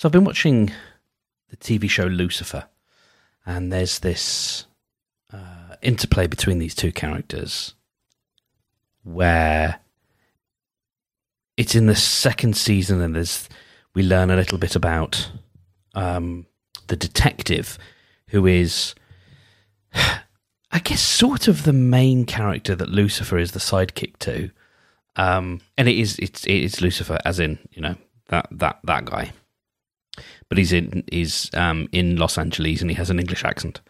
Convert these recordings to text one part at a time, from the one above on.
So I've been watching the TV show Lucifer, and there's this uh, interplay between these two characters where it's in the second season, and there's we learn a little bit about um, the detective who is. I guess sort of the main character that Lucifer is the sidekick to, um, and it is it's it is Lucifer as in you know that that that guy, but he's in he's um, in Los Angeles and he has an English accent,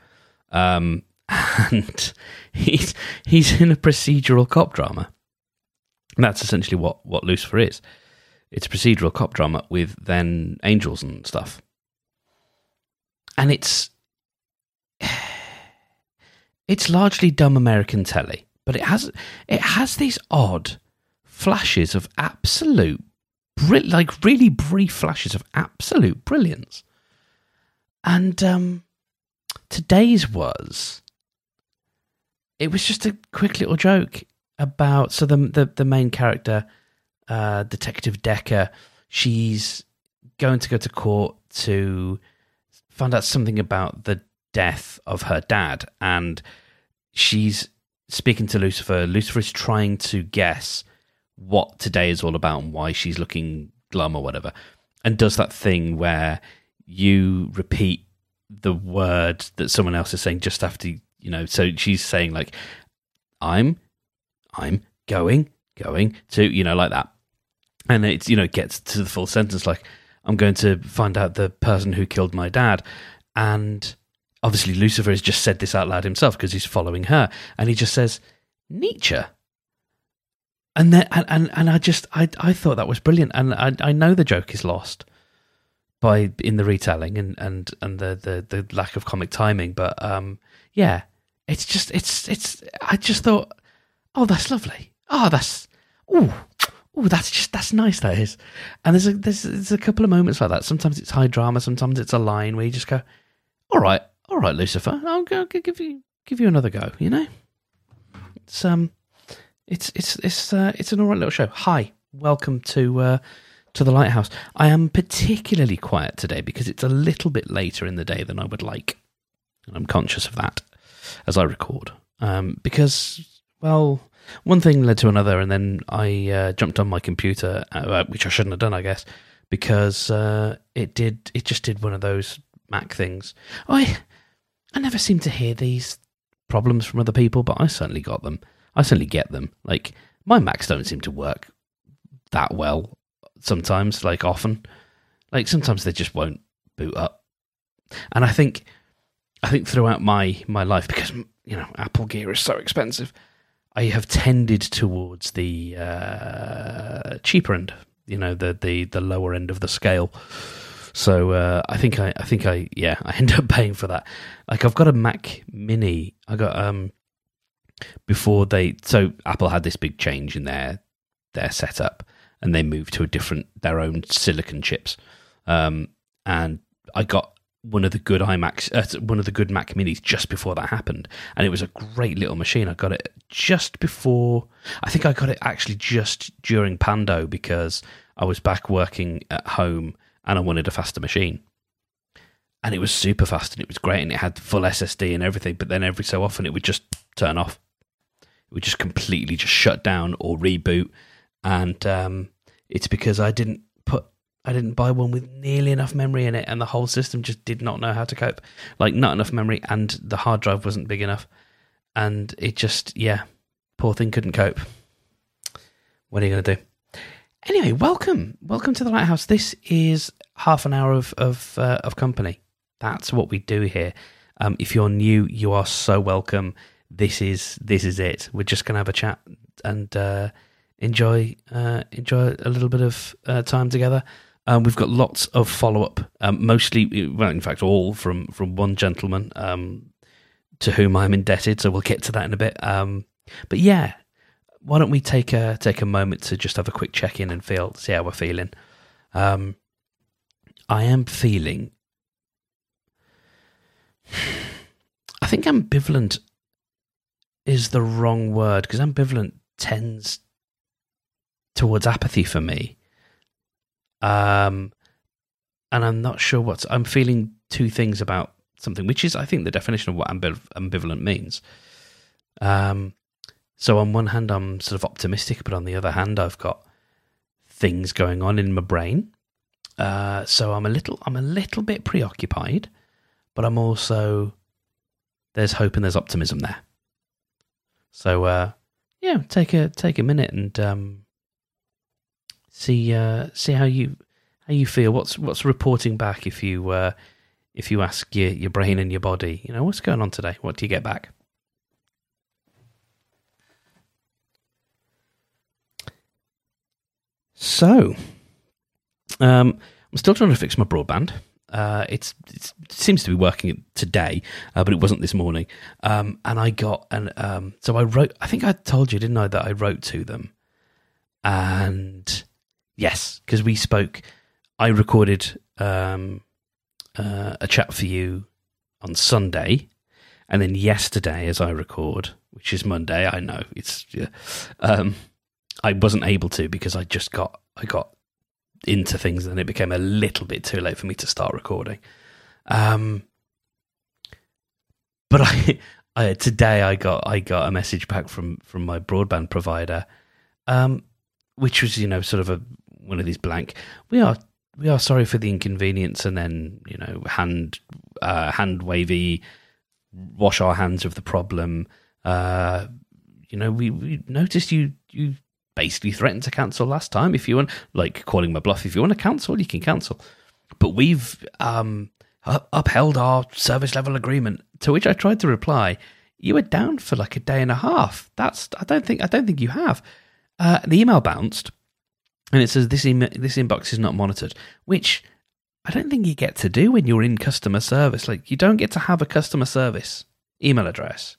um, and he's he's in a procedural cop drama. And that's essentially what what Lucifer is. It's a procedural cop drama with then angels and stuff, and it's it's largely dumb American telly, but it has it has these odd flashes of absolute, like really brief flashes of absolute brilliance. And um, today's was it was just a quick little joke about so the the, the main character, uh, Detective Decker, she's going to go to court to find out something about the death of her dad and she's speaking to Lucifer. Lucifer is trying to guess what today is all about and why she's looking glum or whatever, and does that thing where you repeat the word that someone else is saying just after you know. So she's saying like, "I'm, I'm going, going to," you know, like that, and it's you know gets to the full sentence like, "I'm going to find out the person who killed my dad," and obviously Lucifer has just said this out loud himself because he's following her, and he just says Nietzsche. And then, and, and, and I just I I thought that was brilliant, and I I know the joke is lost by in the retelling and and and the the, the lack of comic timing, but um yeah, it's just it's it's I just thought, oh that's lovely, oh that's oh oh that's just that's nice that is, and there's a there's there's a couple of moments like that. Sometimes it's high drama, sometimes it's a line where you just go, all right, all right, Lucifer, I'll, I'll give you give you another go. You know, it's um, it's it's it's uh, it's an all right little show. Hi, welcome to uh, to the lighthouse. I am particularly quiet today because it's a little bit later in the day than I would like, and I'm conscious of that as I record. Um, because well, one thing led to another, and then I uh, jumped on my computer, uh, which I shouldn't have done, I guess, because uh, it did. It just did one of those Mac things. I I never seem to hear these problems from other people, but I certainly got them. I certainly get them. Like my Macs don't seem to work that well sometimes, like often. Like sometimes they just won't boot up. And I think I think throughout my my life because you know Apple gear is so expensive, I have tended towards the uh, cheaper end, you know, the the the lower end of the scale. So uh, I think I, I think I, yeah, I end up paying for that. Like I've got a Mac Mini. I got um before they so Apple had this big change in their their setup, and they moved to a different their own silicon chips. Um, and I got one of the good iMacs, uh, one of the good Mac Minis just before that happened, and it was a great little machine. I got it just before. I think I got it actually just during Pando because I was back working at home and I wanted a faster machine. And it was super fast and it was great and it had full SSD and everything, but then every so often it would just turn off. It would just completely just shut down or reboot. And um, it's because I didn't put I didn't buy one with nearly enough memory in it and the whole system just did not know how to cope. Like not enough memory and the hard drive wasn't big enough. And it just yeah, poor thing couldn't cope. What are you gonna do? Anyway, welcome, welcome to the lighthouse. This is half an hour of of, uh, of company. That's what we do here. Um, if you're new, you are so welcome. This is this is it. We're just gonna have a chat and uh, enjoy uh, enjoy a little bit of uh, time together. Um, we've got lots of follow up, um, mostly, well, in fact, all from from one gentleman um, to whom I'm indebted. So we'll get to that in a bit. Um, but yeah, why don't we take a take a moment to just have a quick check in and feel see how we're feeling. Um, I am feeling. I think ambivalent is the wrong word because ambivalent tends towards apathy for me. Um, and I'm not sure what's. I'm feeling two things about something, which is, I think, the definition of what ambiv- ambivalent means. Um, so on one hand, I'm sort of optimistic, but on the other hand, I've got things going on in my brain. Uh, so I'm a little, I'm a little bit preoccupied, but I'm also there's hope and there's optimism there. So uh, yeah, take a take a minute and um, see uh, see how you how you feel. What's what's reporting back if you uh, if you ask your your brain and your body, you know, what's going on today? What do you get back? So, um, I'm still trying to fix my broadband. Uh, it seems to be working today, uh, but it wasn't this morning. Um, and I got an um, so I wrote. I think I told you, didn't I, that I wrote to them. And yes, because we spoke. I recorded um, uh, a chat for you on Sunday, and then yesterday, as I record, which is Monday, I know it's. Yeah, um, I wasn't able to because I just got I got into things and it became a little bit too late for me to start recording. Um, but I, I today I got I got a message back from from my broadband provider, um, which was you know sort of a one of these blank. We are we are sorry for the inconvenience, and then you know hand uh, hand wavy, wash our hands of the problem. Uh, you know we, we noticed you you basically threatened to cancel last time. If you want, like calling my bluff, if you want to cancel, you can cancel. But we've um, upheld our service level agreement. To which I tried to reply, "You were down for like a day and a half. That's I don't think I don't think you have." Uh, the email bounced, and it says this email, this inbox is not monitored, which I don't think you get to do when you're in customer service. Like you don't get to have a customer service email address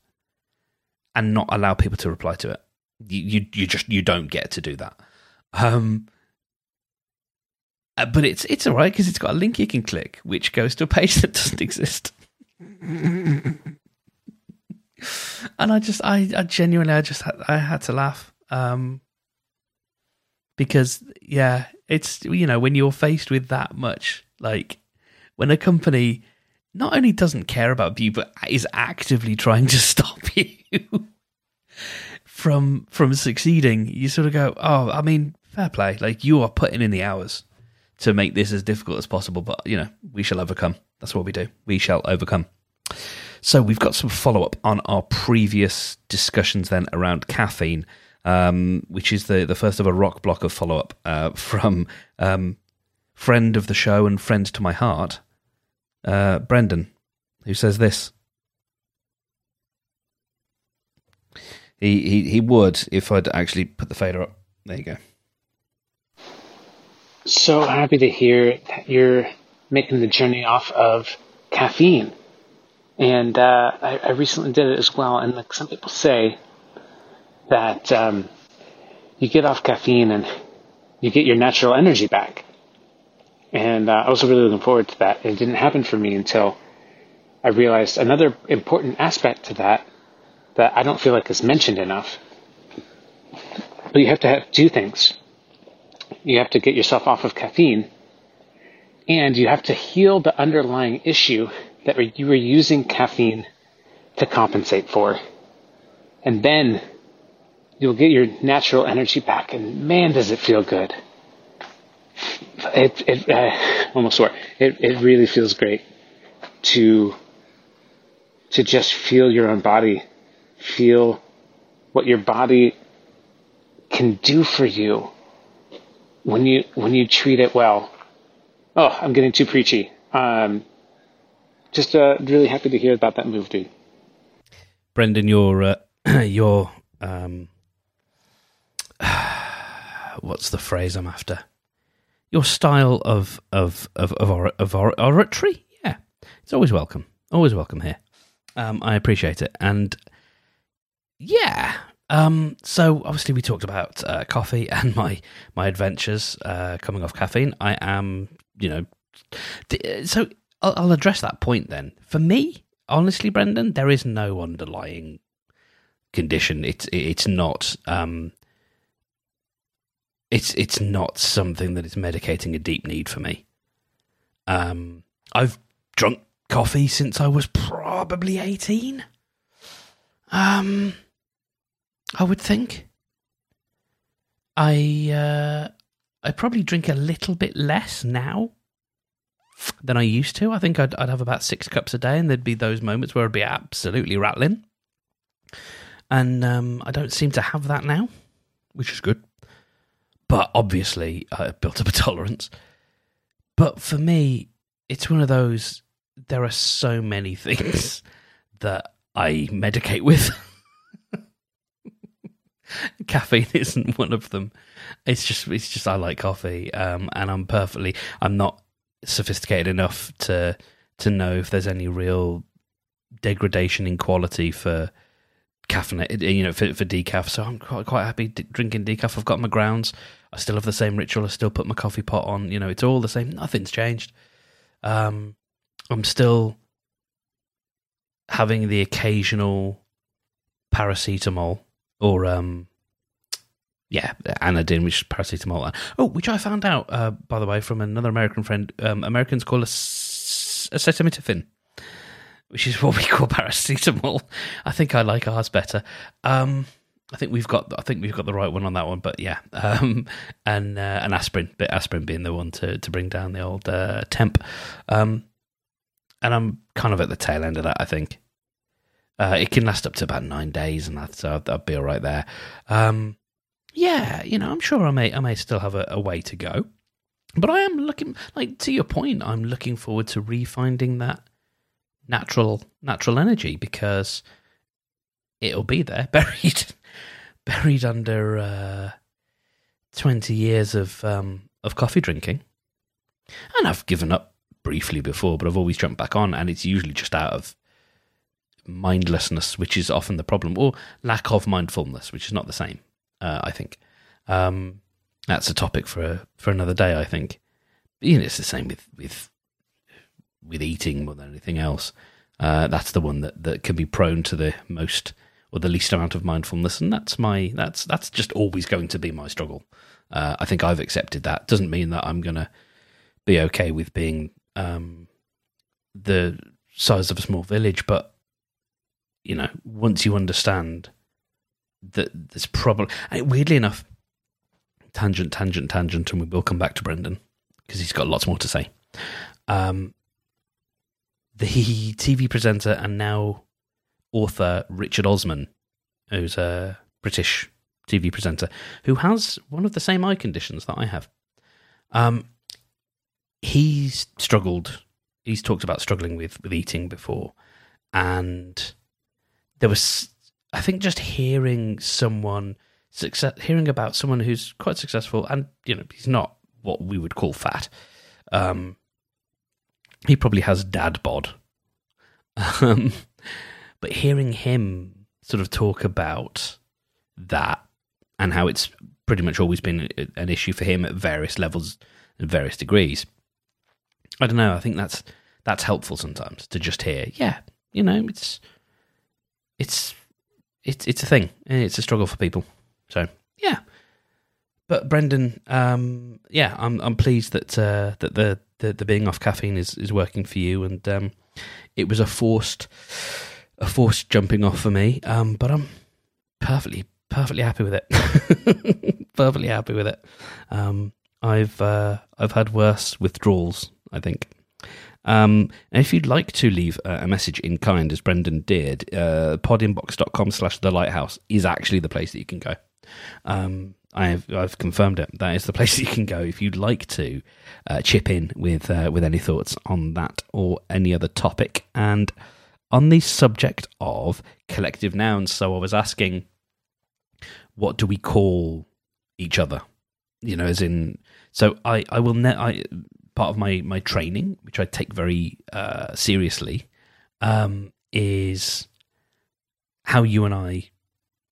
and not allow people to reply to it. You you, just you don't get to do that. Um, uh, but it's it's all right because it's got a link you can click, which goes to a page that doesn't exist. and I just I, I genuinely I just I had to laugh um, because yeah, it's you know when you're faced with that much like when a company not only doesn't care about you but is actively trying to stop you from from succeeding, you sort of go, "Oh, I mean, fair play. Like you are putting in the hours to make this as difficult as possible, but you know, we shall overcome. That's what we do. We shall overcome." So we've got some follow up on our previous discussions then around caffeine, um, which is the the first of a rock block of follow up uh, from um, friend of the show and friend to my heart, uh, Brendan, who says this. He, he he would if I'd actually put the fader up. There you go. So happy to hear that you're making the journey off of caffeine. And uh, I, I, recently did it as well. And like some people say that um, you get off caffeine and you get your natural energy back. And uh, I was really looking forward to that. It didn't happen for me until I realized another important aspect to that that I don't feel like is mentioned enough. But you have to have two things. You have to get yourself off of caffeine, and you have to heal the underlying issue that you were using caffeine to compensate for. And then you'll get your natural energy back, and man, does it feel good. It, it uh, almost swore. It, it really feels great to to just feel your own body feel what your body can do for you when you when you treat it well. Oh, I'm getting too preachy. Um, just uh, really happy to hear about that move, dude. Brendan, your uh, your um, what's the phrase I'm after? Your style of of of of, or, of or, oratory, yeah, it's always welcome. Always welcome here. Um, I appreciate it, and yeah. Um, so obviously we talked about uh, coffee and my my adventures uh, coming off caffeine. I am, you know, so I'll, I'll address that point then. For me, honestly, Brendan, there is no underlying condition. It's it's not um, it's it's not something that is medicating a deep need for me. Um, I've drunk coffee since I was probably 18. Um, I would think. I uh, I probably drink a little bit less now than I used to. I think I'd, I'd have about six cups a day, and there'd be those moments where I'd be absolutely rattling. And um, I don't seem to have that now, which is good. But obviously, I built up a tolerance. But for me, it's one of those. There are so many things that I medicate with. Caffeine isn't one of them. It's just, it's just I like coffee, um, and I'm perfectly. I'm not sophisticated enough to to know if there's any real degradation in quality for caffeine, you know, for, for decaf. So I'm quite quite happy d- drinking decaf. I've got my grounds. I still have the same ritual. I still put my coffee pot on. You know, it's all the same. Nothing's changed. Um, I'm still having the occasional paracetamol or um, yeah, Anadin, which is paracetamol. Oh, which I found out, uh, by the way, from another American friend. Um, Americans call us acetaminophen, which is what we call paracetamol. I think I like ours better. Um, I think we've got, I think we've got the right one on that one. But yeah, um, and uh, aspirin, but aspirin being the one to to bring down the old uh, temp. Um, and I'm kind of at the tail end of that. I think uh, it can last up to about nine days, and that's so I'll be all right there. Um, yeah, you know, I'm sure I may I may still have a, a, way to go, but I am looking like to your point. I'm looking forward to refinding that natural natural energy because it'll be there buried buried under uh, twenty years of um, of coffee drinking, and I've given up briefly before, but I've always jumped back on, and it's usually just out of mindlessness, which is often the problem, or lack of mindfulness, which is not the same. Uh, I think um, that's a topic for for another day. I think you know, it's the same with with with eating more than anything else. Uh, that's the one that, that can be prone to the most or the least amount of mindfulness, and that's my that's that's just always going to be my struggle. Uh, I think I've accepted that. Doesn't mean that I'm going to be okay with being um, the size of a small village, but you know, once you understand that there's probably weirdly enough, tangent, tangent, tangent, and we will come back to Brendan because he's got lots more to say. Um, the TV presenter and now author Richard Osman, who's a British TV presenter who has one of the same eye conditions that I have. Um, he's struggled. He's talked about struggling with with eating before, and there was I think just hearing someone success, hearing about someone who's quite successful, and you know, he's not what we would call fat. Um, he probably has dad bod. Um, but hearing him sort of talk about that and how it's pretty much always been an issue for him at various levels and various degrees. I don't know. I think that's that's helpful sometimes to just hear. Yeah, you know, it's it's it's it's a thing. It's a struggle for people. So yeah. But Brendan, um, yeah, I'm I'm pleased that uh, that the, the, the being off caffeine is, is working for you, and um, it was a forced a forced jumping off for me. Um, but I'm perfectly perfectly happy with it. perfectly happy with it. Um, I've uh, I've had worse withdrawals. I think. Um, and if you'd like to leave a message in kind, as Brendan did, uh, podinbox.com slash the lighthouse is actually the place that you can go. Um, I've I've confirmed it. That is the place you can go if you'd like to uh, chip in with uh, with any thoughts on that or any other topic. And on the subject of collective nouns, so I was asking, what do we call each other? You know, as in, so I I will ne- I part of my my training, which I take very uh, seriously, um, is how you and I,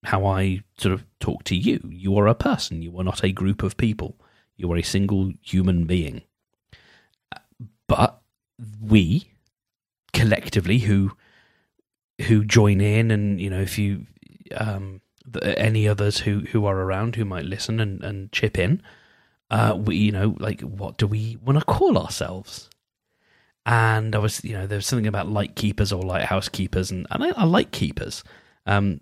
how I sort of talk to you. You are a person. You are not a group of people. You are a single human being. But we collectively, who who join in, and you know, if you um, any others who who are around who might listen and, and chip in uh, we, you know, like what do we want to call ourselves? and I was, you know, there was something about light keepers or lighthouse keepers, and, and I, I like keepers. Um,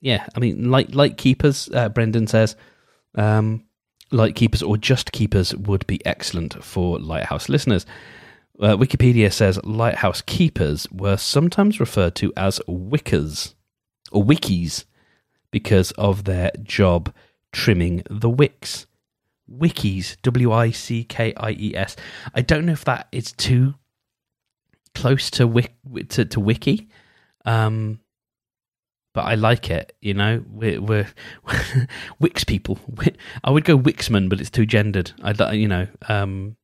yeah, I mean, light light keepers. Uh, Brendan says, um, light keepers or just keepers would be excellent for lighthouse listeners. Uh, Wikipedia says lighthouse keepers were sometimes referred to as wickers or wickies because of their job trimming the wicks. Wickies, W I C K I E S. I don't know if that is too close to wick to, to wiki, um, but I like it. You know, we're, we're wicks people. I would go Wixman, but it's too gendered. I you know, um,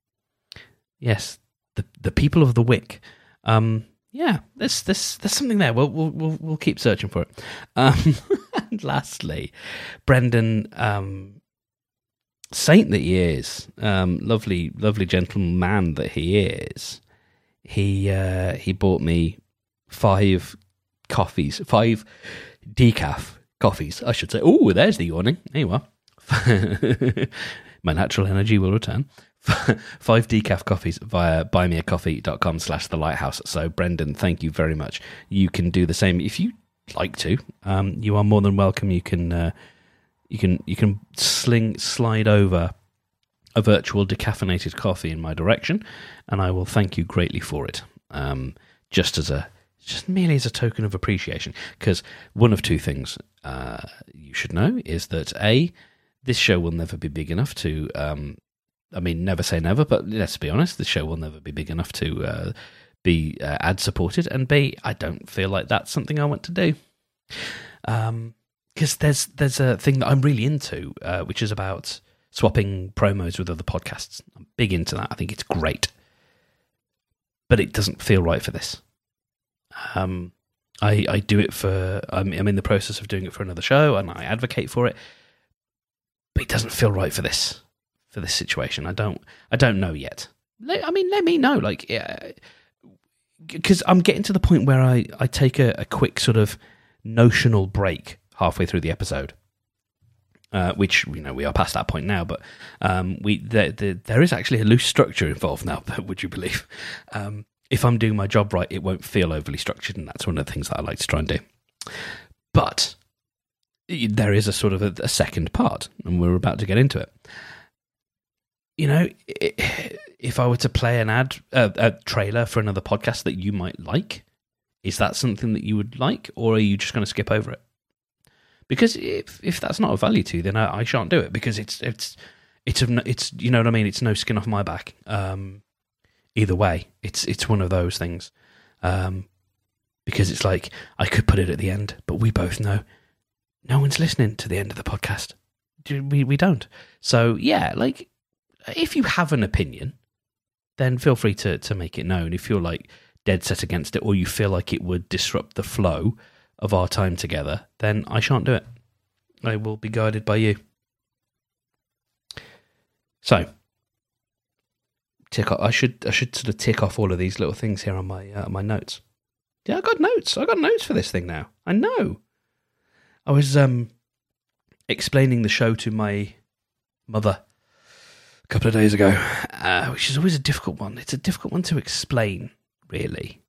yes, the the people of the Wick. Um, yeah, there's there's there's something there. We'll we'll we'll, we'll keep searching for it. Um, and lastly, Brendan, um, saint that he is, um, lovely lovely gentleman that he is. He uh, he bought me five coffees, five decaf coffees, I should say. Oh, there's the yawning. There you are. My natural energy will return. Five decaf coffees via buymeacoffee.com slash the lighthouse. So, Brendan, thank you very much. You can do the same if you like to. Um, you are more than welcome. You can, uh, you can, you can sling, slide over a virtual decaffeinated coffee in my direction, and I will thank you greatly for it. Um, just as a just merely as a token of appreciation. Because one of two things uh, you should know is that A, this show will never be big enough to, um, I mean, never say never, but let's be honest, this show will never be big enough to uh, be uh, ad supported. And B, I don't feel like that's something I want to do. Um, because there's there's a thing that I'm really into, uh, which is about swapping promos with other podcasts. I'm big into that. I think it's great, but it doesn't feel right for this. Um, I I do it for I'm, I'm in the process of doing it for another show, and I advocate for it. But it doesn't feel right for this for this situation. I don't I don't know yet. I mean, let me know, like, because I'm getting to the point where I I take a, a quick sort of notional break halfway through the episode. Uh, which you know we are past that point now, but um, we there, there, is actually a loose structure involved now. Would you believe? Um, if I'm doing my job right, it won't feel overly structured, and that's one of the things that I like to try and do. But there is a sort of a, a second part, and we're about to get into it. You know, if I were to play an ad, uh, a trailer for another podcast that you might like, is that something that you would like, or are you just going to skip over it? Because if if that's not of value to you, then I, I shan't do it because it's it's it's it's you know what I mean. It's no skin off my back. Um, either way. It's it's one of those things. Um, because it's like I could put it at the end, but we both know no one's listening to the end of the podcast. We we don't. So yeah, like if you have an opinion, then feel free to to make it known. If you're like dead set against it, or you feel like it would disrupt the flow of our time together, then I shan't do it. I will be guided by you. So tick off. I should I should sort of tick off all of these little things here on my uh, my notes. Yeah, I got notes. I got notes for this thing now. I know. I was um explaining the show to my mother a couple of days ago, uh, which is always a difficult one. It's a difficult one to explain, really.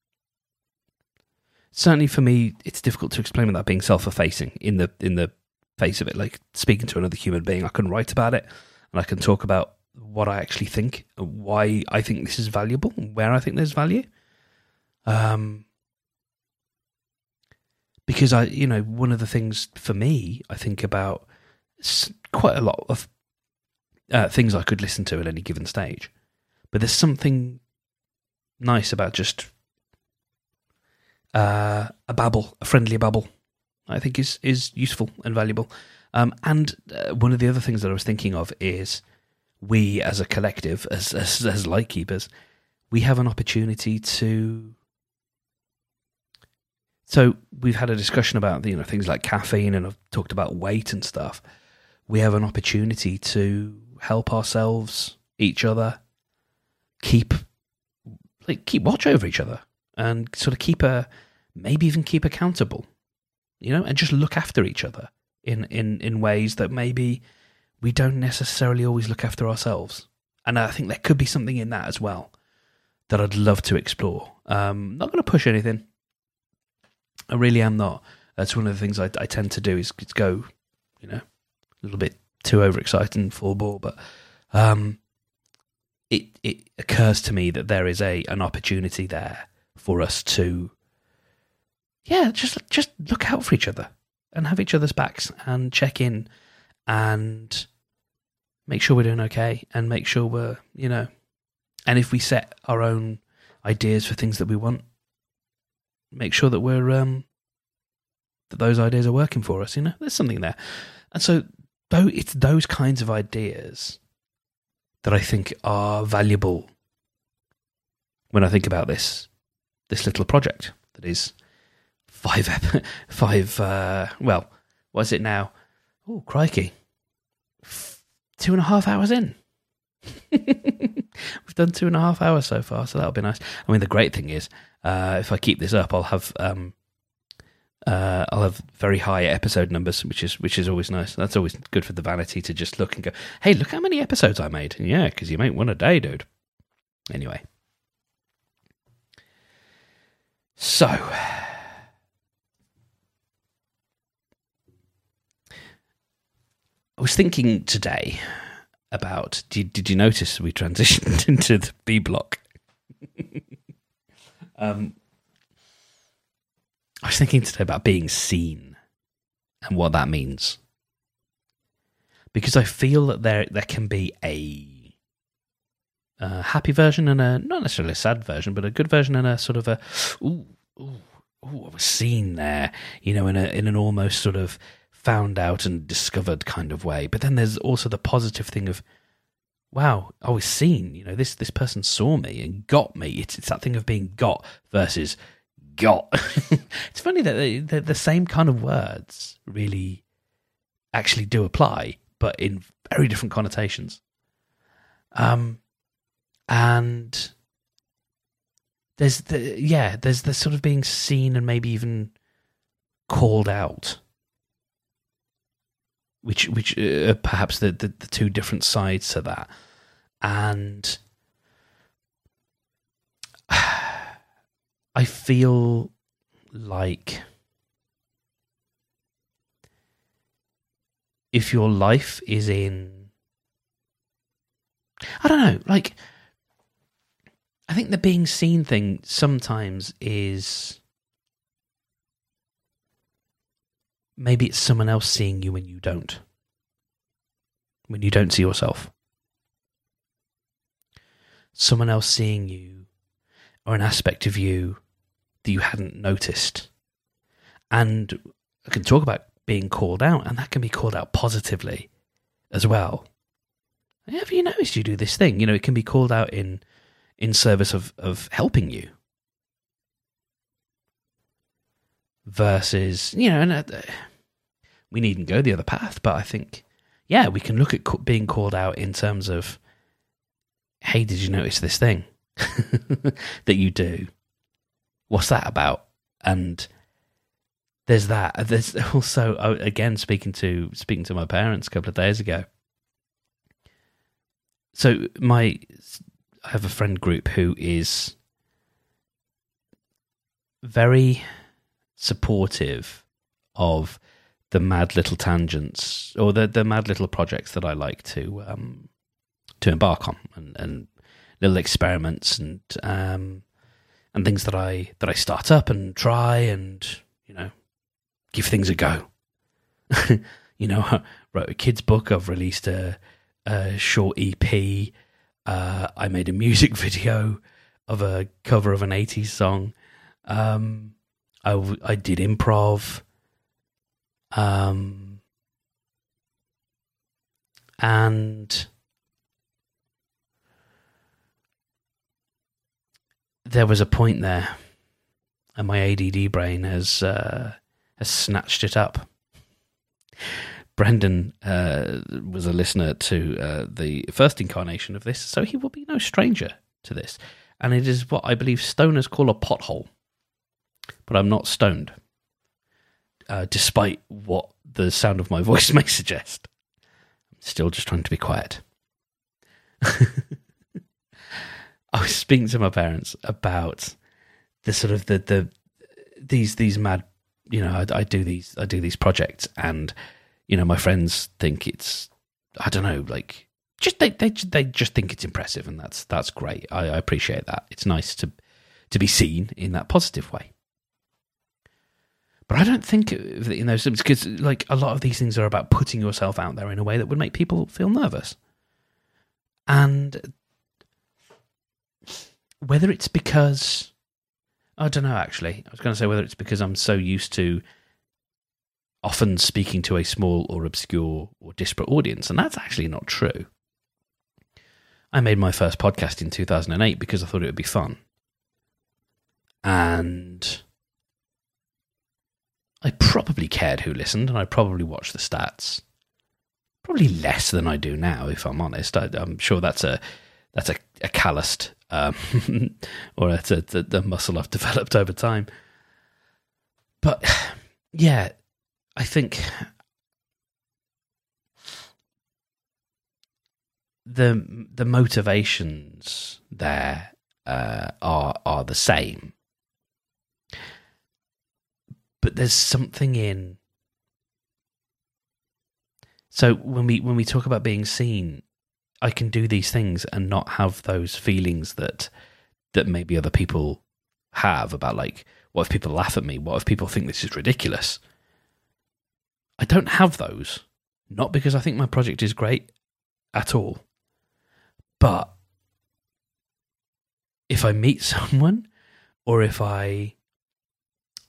Certainly for me, it's difficult to explain without being self-effacing in the in the face of it. Like speaking to another human being, I can write about it and I can talk about what I actually think, why I think this is valuable, where I think there's value. Um, because I, you know, one of the things for me, I think about quite a lot of uh, things I could listen to at any given stage, but there's something nice about just uh, a babble, a friendly babble. I think is is useful and valuable. Um, and uh, one of the other things that I was thinking of is we as a collective, as, as, as lightkeepers, we have an opportunity to. So we've had a discussion about you know things like caffeine, and I've talked about weight and stuff. We have an opportunity to help ourselves, each other, keep like keep watch over each other, and sort of keep a maybe even keep accountable, you know, and just look after each other in in in ways that maybe we don't necessarily always look after ourselves. And I think there could be something in that as well. that I'd love to explore. Um, not going to push anything. I really am not. That's one of the things I, I tend to do is, is go, you know, a little bit too overexcited and full ball. But um, it it occurs to me that there is a an opportunity there for us to, yeah, just just look out for each other and have each other's backs and check in and make sure we're doing okay and make sure we're you know, and if we set our own ideas for things that we want, make sure that we're um that those ideas are working for us. You know, there's something there, and so though it's those kinds of ideas that I think are valuable when I think about this this little project that is five five uh, well what is it now oh crikey F- two and a half hours in we've done two and a half hours so far so that'll be nice i mean the great thing is uh, if i keep this up i'll have um, uh, I'll have very high episode numbers, which is which is always nice. That's always good for the vanity to just look and go, "Hey, look how many episodes I made." Yeah, because you make one a day, dude. Anyway, so was thinking today about. Did, did you notice we transitioned into the B block? um, I was thinking today about being seen and what that means. Because I feel that there there can be a, a happy version and a not necessarily a sad version, but a good version and a sort of a ooh ooh ooh I was seen there, you know, in a in an almost sort of found out and discovered kind of way. But then there's also the positive thing of wow, I was seen. You know, this this person saw me and got me. It's it's that thing of being got versus got. it's funny that they, the same kind of words really actually do apply, but in very different connotations. Um, and there's the yeah, there's the sort of being seen and maybe even called out, which which uh, perhaps the, the the two different sides to that, and I feel like if your life is in I don't know, like I think the being seen thing sometimes is maybe it's someone else seeing you when you don't. When you don't see yourself. Someone else seeing you or an aspect of you that you hadn't noticed. And I can talk about being called out, and that can be called out positively as well. Have you noticed you do this thing? You know, it can be called out in in service of, of helping you. Versus, you know, and uh, we needn't go the other path, but I think, yeah, we can look at being called out in terms of, hey, did you notice this thing that you do? what's that about? And there's that. There's also uh, again speaking to speaking to my parents a couple of days ago. So my I have a friend group who is very supportive of the mad little tangents or the the mad little projects that I like to um, to embark on and, and little experiments and um, and things that I that I start up and try and you know give things a go. you know, I wrote a kids book. I've released a, a short EP. Uh, I made a music video of a cover of an '80s song. Um, I I did improv. Um, and there was a point there, and my ADD brain has uh, has snatched it up. Brendan uh, was a listener to uh, the first incarnation of this, so he will be no stranger to this. And it is what I believe stoners call a pothole. But I'm not stoned, uh, despite what the sound of my voice may suggest. I'm still just trying to be quiet. I was speaking to my parents about the sort of the the these these mad you know I, I do these I do these projects and you know my friends think it's I don't know like just they they they just think it's impressive and that's that's great I, I appreciate that it's nice to to be seen in that positive way but I don't think you know because like a lot of these things are about putting yourself out there in a way that would make people feel nervous and whether it's because I don't know actually. I was going to say whether it's because I'm so used to often speaking to a small or obscure or disparate audience, and that's actually not true. I made my first podcast in 2008 because I thought it would be fun. And I probably cared who listened, and I probably watched the stats. Probably less than I do now, if I'm honest. I, am sure that's a that's a, a calloused um, or a, the muscle I've developed over time. But yeah, I think the the motivations there uh, are are the same, but there's something in. So when we when we talk about being seen, I can do these things and not have those feelings that that maybe other people have about like what if people laugh at me? What if people think this is ridiculous? I don't have those. Not because I think my project is great at all. But if I meet someone or if I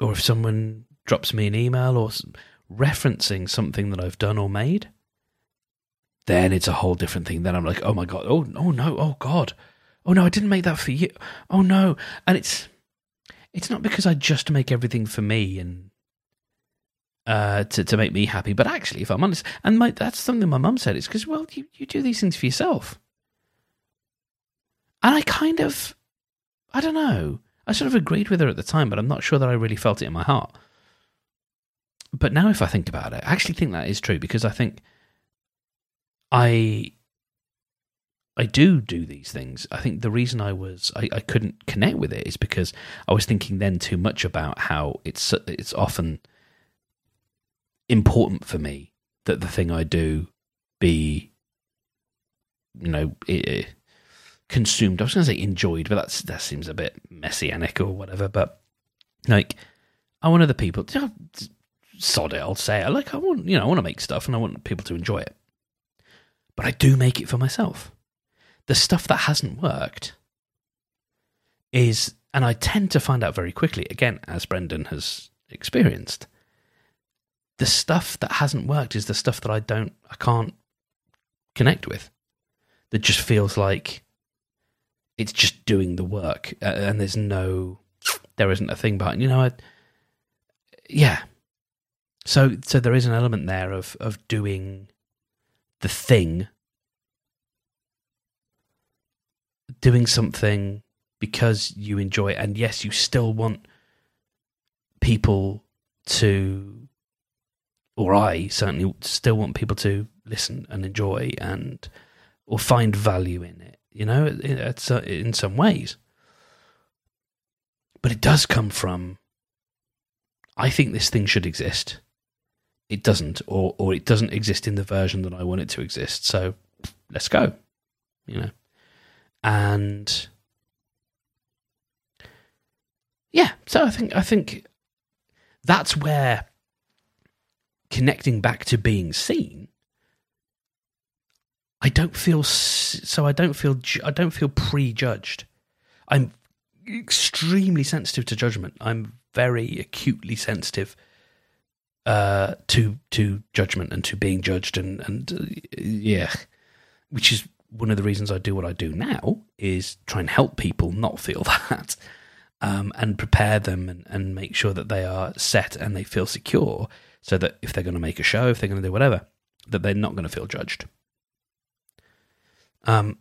or if someone drops me an email or referencing something that I've done or made, then it's a whole different thing. Then I'm like, oh my god, oh oh no, oh god, oh no, I didn't make that for you. Oh no, and it's it's not because I just make everything for me and uh, to to make me happy, but actually, if I'm honest, and my, that's something my mum said. It's because well, you you do these things for yourself, and I kind of, I don't know, I sort of agreed with her at the time, but I'm not sure that I really felt it in my heart. But now, if I think about it, I actually think that is true because I think I I do do these things. I think the reason I was I, I couldn't connect with it is because I was thinking then too much about how it's it's often important for me that the thing I do be you know it, consumed. I was going to say enjoyed, but that's that seems a bit messianic or whatever. But like, I want other people. Sod it. I'll say it. Like I want you know I want to make stuff and I want people to enjoy it but I do make it for myself. The stuff that hasn't worked is, and I tend to find out very quickly, again, as Brendan has experienced, the stuff that hasn't worked is the stuff that I don't, I can't connect with. That just feels like it's just doing the work, and there's no, there isn't a thing behind. You know, I, yeah. So, so there is an element there of of doing the thing doing something because you enjoy it. And yes you still want people to or I certainly still want people to listen and enjoy and or find value in it you know it's in some ways. But it does come from I think this thing should exist it doesn't, or or it doesn't exist in the version that I want it to exist. So let's go, you know, and yeah. So I think I think that's where connecting back to being seen. I don't feel so. I don't feel. I don't feel prejudged. I'm extremely sensitive to judgment. I'm very acutely sensitive uh, to to judgment and to being judged and and uh, yeah, which is one of the reasons I do what I do now is try and help people not feel that. Um, and prepare them and, and make sure that they are set and they feel secure so that if they're going to make a show, if they're going to do whatever, that they're not going to feel judged. Um,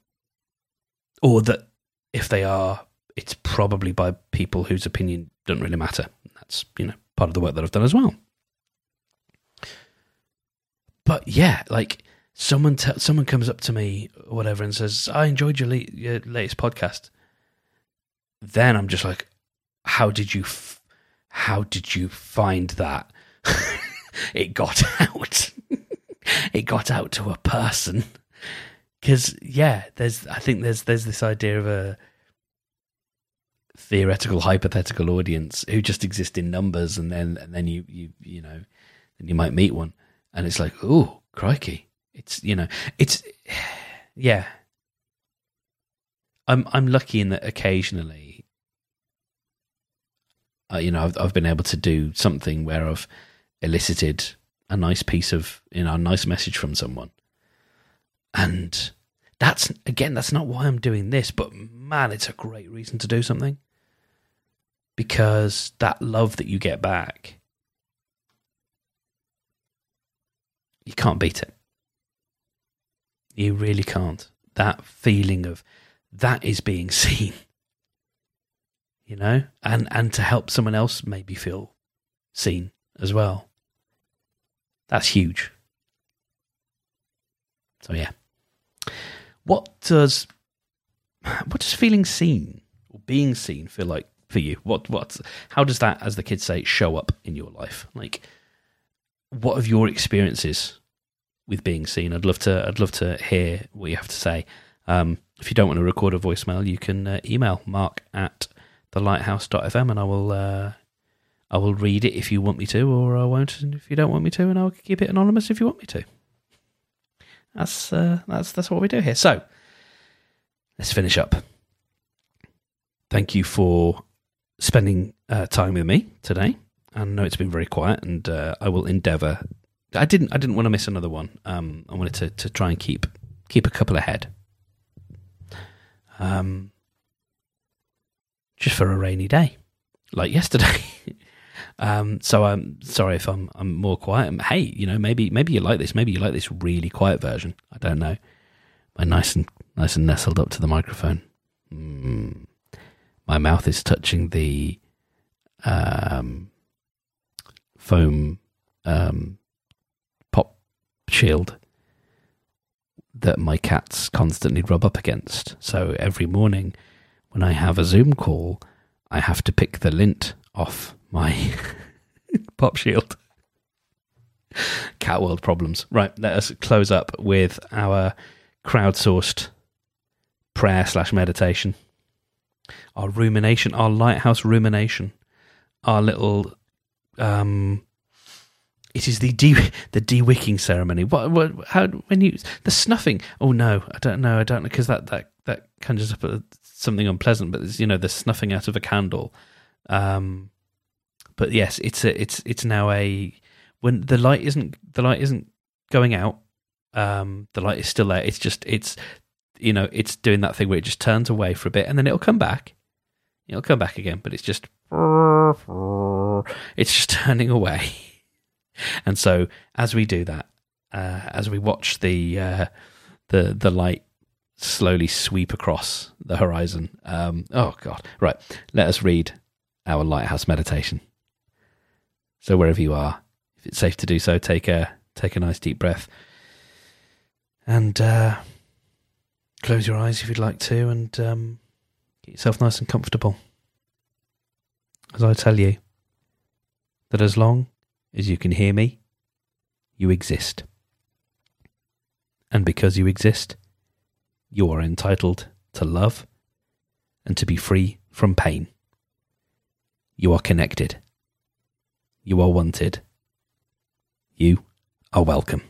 or that if they are, it's probably by people whose opinion doesn't really matter. That's, you know, part of the work that I've done as well. But yeah, like someone t- someone comes up to me or whatever and says, "I enjoyed your, le- your latest podcast," then I'm just like, how did you, f- how did you find that? it got out. it got out to a person. Because yeah, there's I think there's there's this idea of a theoretical hypothetical audience who just exist in numbers, and then and then you you you know, then you might meet one, and it's like, oh crikey, it's you know, it's yeah. I'm I'm lucky in that occasionally, uh, you know, I've I've been able to do something where I've elicited a nice piece of you know a nice message from someone. And that's again that's not why i'm doing this but man it's a great reason to do something. Because that love that you get back you can't beat it you really can't that feeling of that is being seen you know and and to help someone else maybe feel seen as well that's huge. So yeah. What does what does feeling seen or being seen feel like for you? What what how does that, as the kids say, show up in your life? Like what are your experiences with being seen? I'd love to I'd love to hear what you have to say. Um, if you don't want to record a voicemail, you can uh, email mark at thelighthouse.fm and I will uh, I will read it if you want me to, or I won't if you don't want me to, and I'll keep it anonymous if you want me to. That's uh, that's that's what we do here. So let's finish up. Thank you for spending uh, time with me today. I know it's been very quiet, and uh, I will endeavour. I didn't. I didn't want to miss another one. Um, I wanted to, to try and keep keep a couple ahead. Um, just for a rainy day, like yesterday. Um, so I'm sorry if I'm I'm more quiet. Hey, you know, maybe maybe you like this. Maybe you like this really quiet version. I don't know. My nice and nice and nestled up to the microphone. Mm. My mouth is touching the um, foam um, pop shield that my cats constantly rub up against. So every morning when I have a Zoom call, I have to pick the lint off my pop shield. Cat world problems. Right, let us close up with our crowdsourced prayer slash meditation. Our rumination, our lighthouse rumination, our little um it is the de the de-wicking ceremony. What, what how when you the snuffing? Oh no, I don't know. I don't know because that that that conjures up a, something unpleasant. But it's, you know the snuffing out of a candle. Um, but yes, it's a, it's it's now a when the light isn't the light isn't going out. Um, the light is still there. It's just it's you know it's doing that thing where it just turns away for a bit and then it'll come back. It'll come back again, but it's just it's just turning away. And so as we do that, uh, as we watch the uh, the the light slowly sweep across the horizon. Um, oh God! Right, let us read our lighthouse meditation. So wherever you are, if it's safe to do so, take a take a nice deep breath and uh, close your eyes if you'd like to, and um, get yourself nice and comfortable. As I tell you that as long as you can hear me, you exist. And because you exist, you are entitled to love and to be free from pain. You are connected. You are wanted. You are welcome.